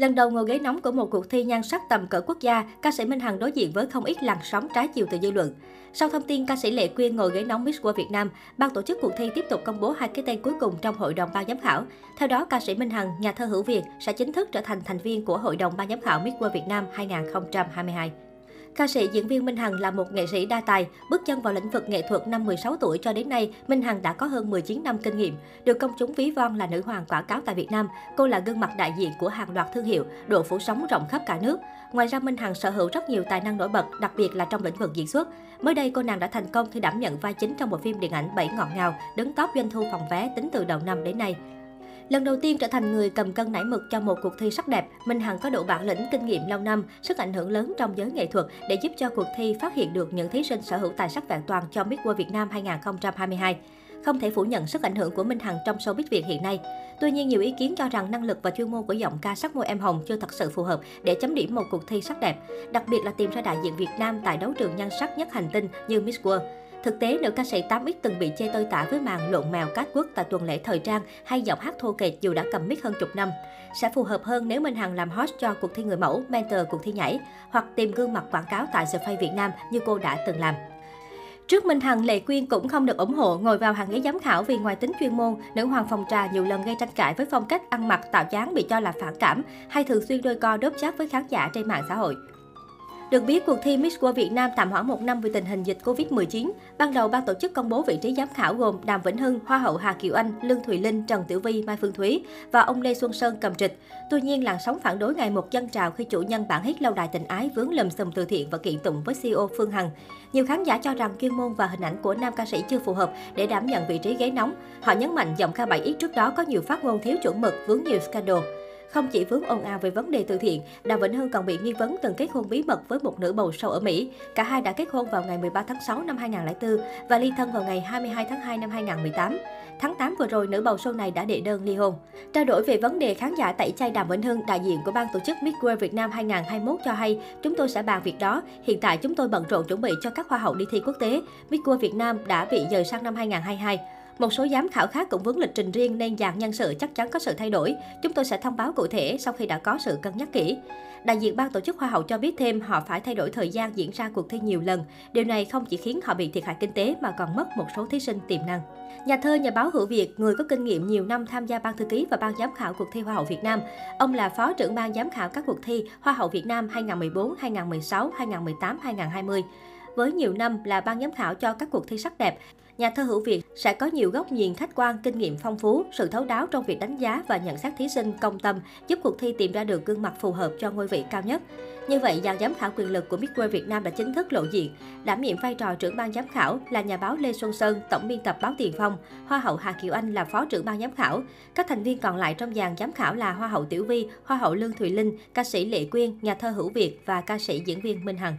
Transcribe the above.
Lần đầu ngồi ghế nóng của một cuộc thi nhan sắc tầm cỡ quốc gia, ca sĩ Minh Hằng đối diện với không ít làn sóng trái chiều từ dư luận. Sau thông tin ca sĩ Lệ Quyên ngồi ghế nóng Miss World Việt Nam, ban tổ chức cuộc thi tiếp tục công bố hai cái tên cuối cùng trong hội đồng ban giám khảo. Theo đó, ca sĩ Minh Hằng, nhà thơ hữu Việt sẽ chính thức trở thành thành viên của hội đồng ban giám khảo Miss World Việt Nam 2022. Ca sĩ diễn viên Minh Hằng là một nghệ sĩ đa tài, bước chân vào lĩnh vực nghệ thuật năm 16 tuổi cho đến nay, Minh Hằng đã có hơn 19 năm kinh nghiệm. Được công chúng ví von là nữ hoàng quảng cáo tại Việt Nam, cô là gương mặt đại diện của hàng loạt thương hiệu, độ phủ sóng rộng khắp cả nước. Ngoài ra Minh Hằng sở hữu rất nhiều tài năng nổi bật, đặc biệt là trong lĩnh vực diễn xuất. Mới đây cô nàng đã thành công khi đảm nhận vai chính trong một phim điện ảnh Bảy ngọt ngào, đứng top doanh thu phòng vé tính từ đầu năm đến nay. Lần đầu tiên trở thành người cầm cân nảy mực cho một cuộc thi sắc đẹp, Minh Hằng có độ bản lĩnh, kinh nghiệm lâu năm, sức ảnh hưởng lớn trong giới nghệ thuật để giúp cho cuộc thi phát hiện được những thí sinh sở hữu tài sắc vẹn toàn cho Miss World Việt Nam 2022. Không thể phủ nhận sức ảnh hưởng của Minh Hằng trong showbiz Việt hiện nay. Tuy nhiên, nhiều ý kiến cho rằng năng lực và chuyên môn của giọng ca sắc môi em hồng chưa thật sự phù hợp để chấm điểm một cuộc thi sắc đẹp, đặc biệt là tìm ra đại diện Việt Nam tại đấu trường nhan sắc nhất hành tinh như Miss World. Thực tế, nữ ca sĩ 8X từng bị chê tơi tả với màn lộn mèo cát quốc tại tuần lễ thời trang hay giọng hát thô kệch dù đã cầm mic hơn chục năm. Sẽ phù hợp hơn nếu Minh Hằng làm host cho cuộc thi người mẫu, mentor cuộc thi nhảy, hoặc tìm gương mặt quảng cáo tại The Face Việt Nam như cô đã từng làm. Trước Minh Hằng, Lệ Quyên cũng không được ủng hộ ngồi vào hàng ghế giám khảo vì ngoài tính chuyên môn, nữ hoàng phòng trà nhiều lần gây tranh cãi với phong cách ăn mặc tạo dáng bị cho là phản cảm hay thường xuyên đôi co đốp chát với khán giả trên mạng xã hội. Được biết, cuộc thi Miss World Việt Nam tạm hoãn một năm vì tình hình dịch Covid-19. Ban đầu, ban tổ chức công bố vị trí giám khảo gồm Đàm Vĩnh Hưng, Hoa hậu Hà Kiều Anh, Lương Thùy Linh, Trần Tiểu Vi, Mai Phương Thúy và ông Lê Xuân Sơn cầm trịch. Tuy nhiên, làn sóng phản đối ngày một dân trào khi chủ nhân bản hit lâu đài tình ái vướng lầm xùm từ thiện và kiện tụng với CEO Phương Hằng. Nhiều khán giả cho rằng chuyên môn và hình ảnh của nam ca sĩ chưa phù hợp để đảm nhận vị trí ghế nóng. Họ nhấn mạnh giọng ca bảy x trước đó có nhiều phát ngôn thiếu chuẩn mực, vướng nhiều scandal. Không chỉ vướng ồn ào về vấn đề từ thiện, Đàm Vĩnh Hưng còn bị nghi vấn từng kết hôn bí mật với một nữ bầu sâu ở Mỹ. Cả hai đã kết hôn vào ngày 13 tháng 6 năm 2004 và ly thân vào ngày 22 tháng 2 năm 2018. Tháng 8 vừa rồi, nữ bầu sâu này đã đệ đơn ly hôn. Trao đổi về vấn đề khán giả tẩy chay Đàm Vĩnh Hưng, đại diện của ban tổ chức Miss World Việt Nam 2021 cho hay, chúng tôi sẽ bàn việc đó. Hiện tại chúng tôi bận rộn chuẩn bị cho các hoa hậu đi thi quốc tế. Miss World Việt Nam đã bị dời sang năm 2022. Một số giám khảo khác cũng vướng lịch trình riêng nên dàn nhân sự chắc chắn có sự thay đổi. Chúng tôi sẽ thông báo cụ thể sau khi đã có sự cân nhắc kỹ. Đại diện ban tổ chức Hoa hậu cho biết thêm họ phải thay đổi thời gian diễn ra cuộc thi nhiều lần. Điều này không chỉ khiến họ bị thiệt hại kinh tế mà còn mất một số thí sinh tiềm năng. Nhà thơ, nhà báo hữu Việt, người có kinh nghiệm nhiều năm tham gia ban thư ký và ban giám khảo cuộc thi Hoa hậu Việt Nam. Ông là phó trưởng ban giám khảo các cuộc thi Hoa hậu Việt Nam 2014, 2016, 2018, 2020 với nhiều năm là ban giám khảo cho các cuộc thi sắc đẹp. Nhà thơ hữu Việt sẽ có nhiều góc nhìn khách quan, kinh nghiệm phong phú, sự thấu đáo trong việc đánh giá và nhận xét thí sinh công tâm, giúp cuộc thi tìm ra được gương mặt phù hợp cho ngôi vị cao nhất. Như vậy, dàn giám khảo quyền lực của Miss World Việt Nam đã chính thức lộ diện. Đảm nhiệm vai trò trưởng ban giám khảo là nhà báo Lê Xuân Sơn, tổng biên tập báo Tiền Phong, Hoa hậu Hà Kiều Anh là phó trưởng ban giám khảo. Các thành viên còn lại trong dàn giám khảo là Hoa hậu Tiểu Vi, Hoa hậu Lương Thùy Linh, ca sĩ Lệ Quyên, nhà thơ hữu Việt và ca sĩ diễn viên Minh Hằng.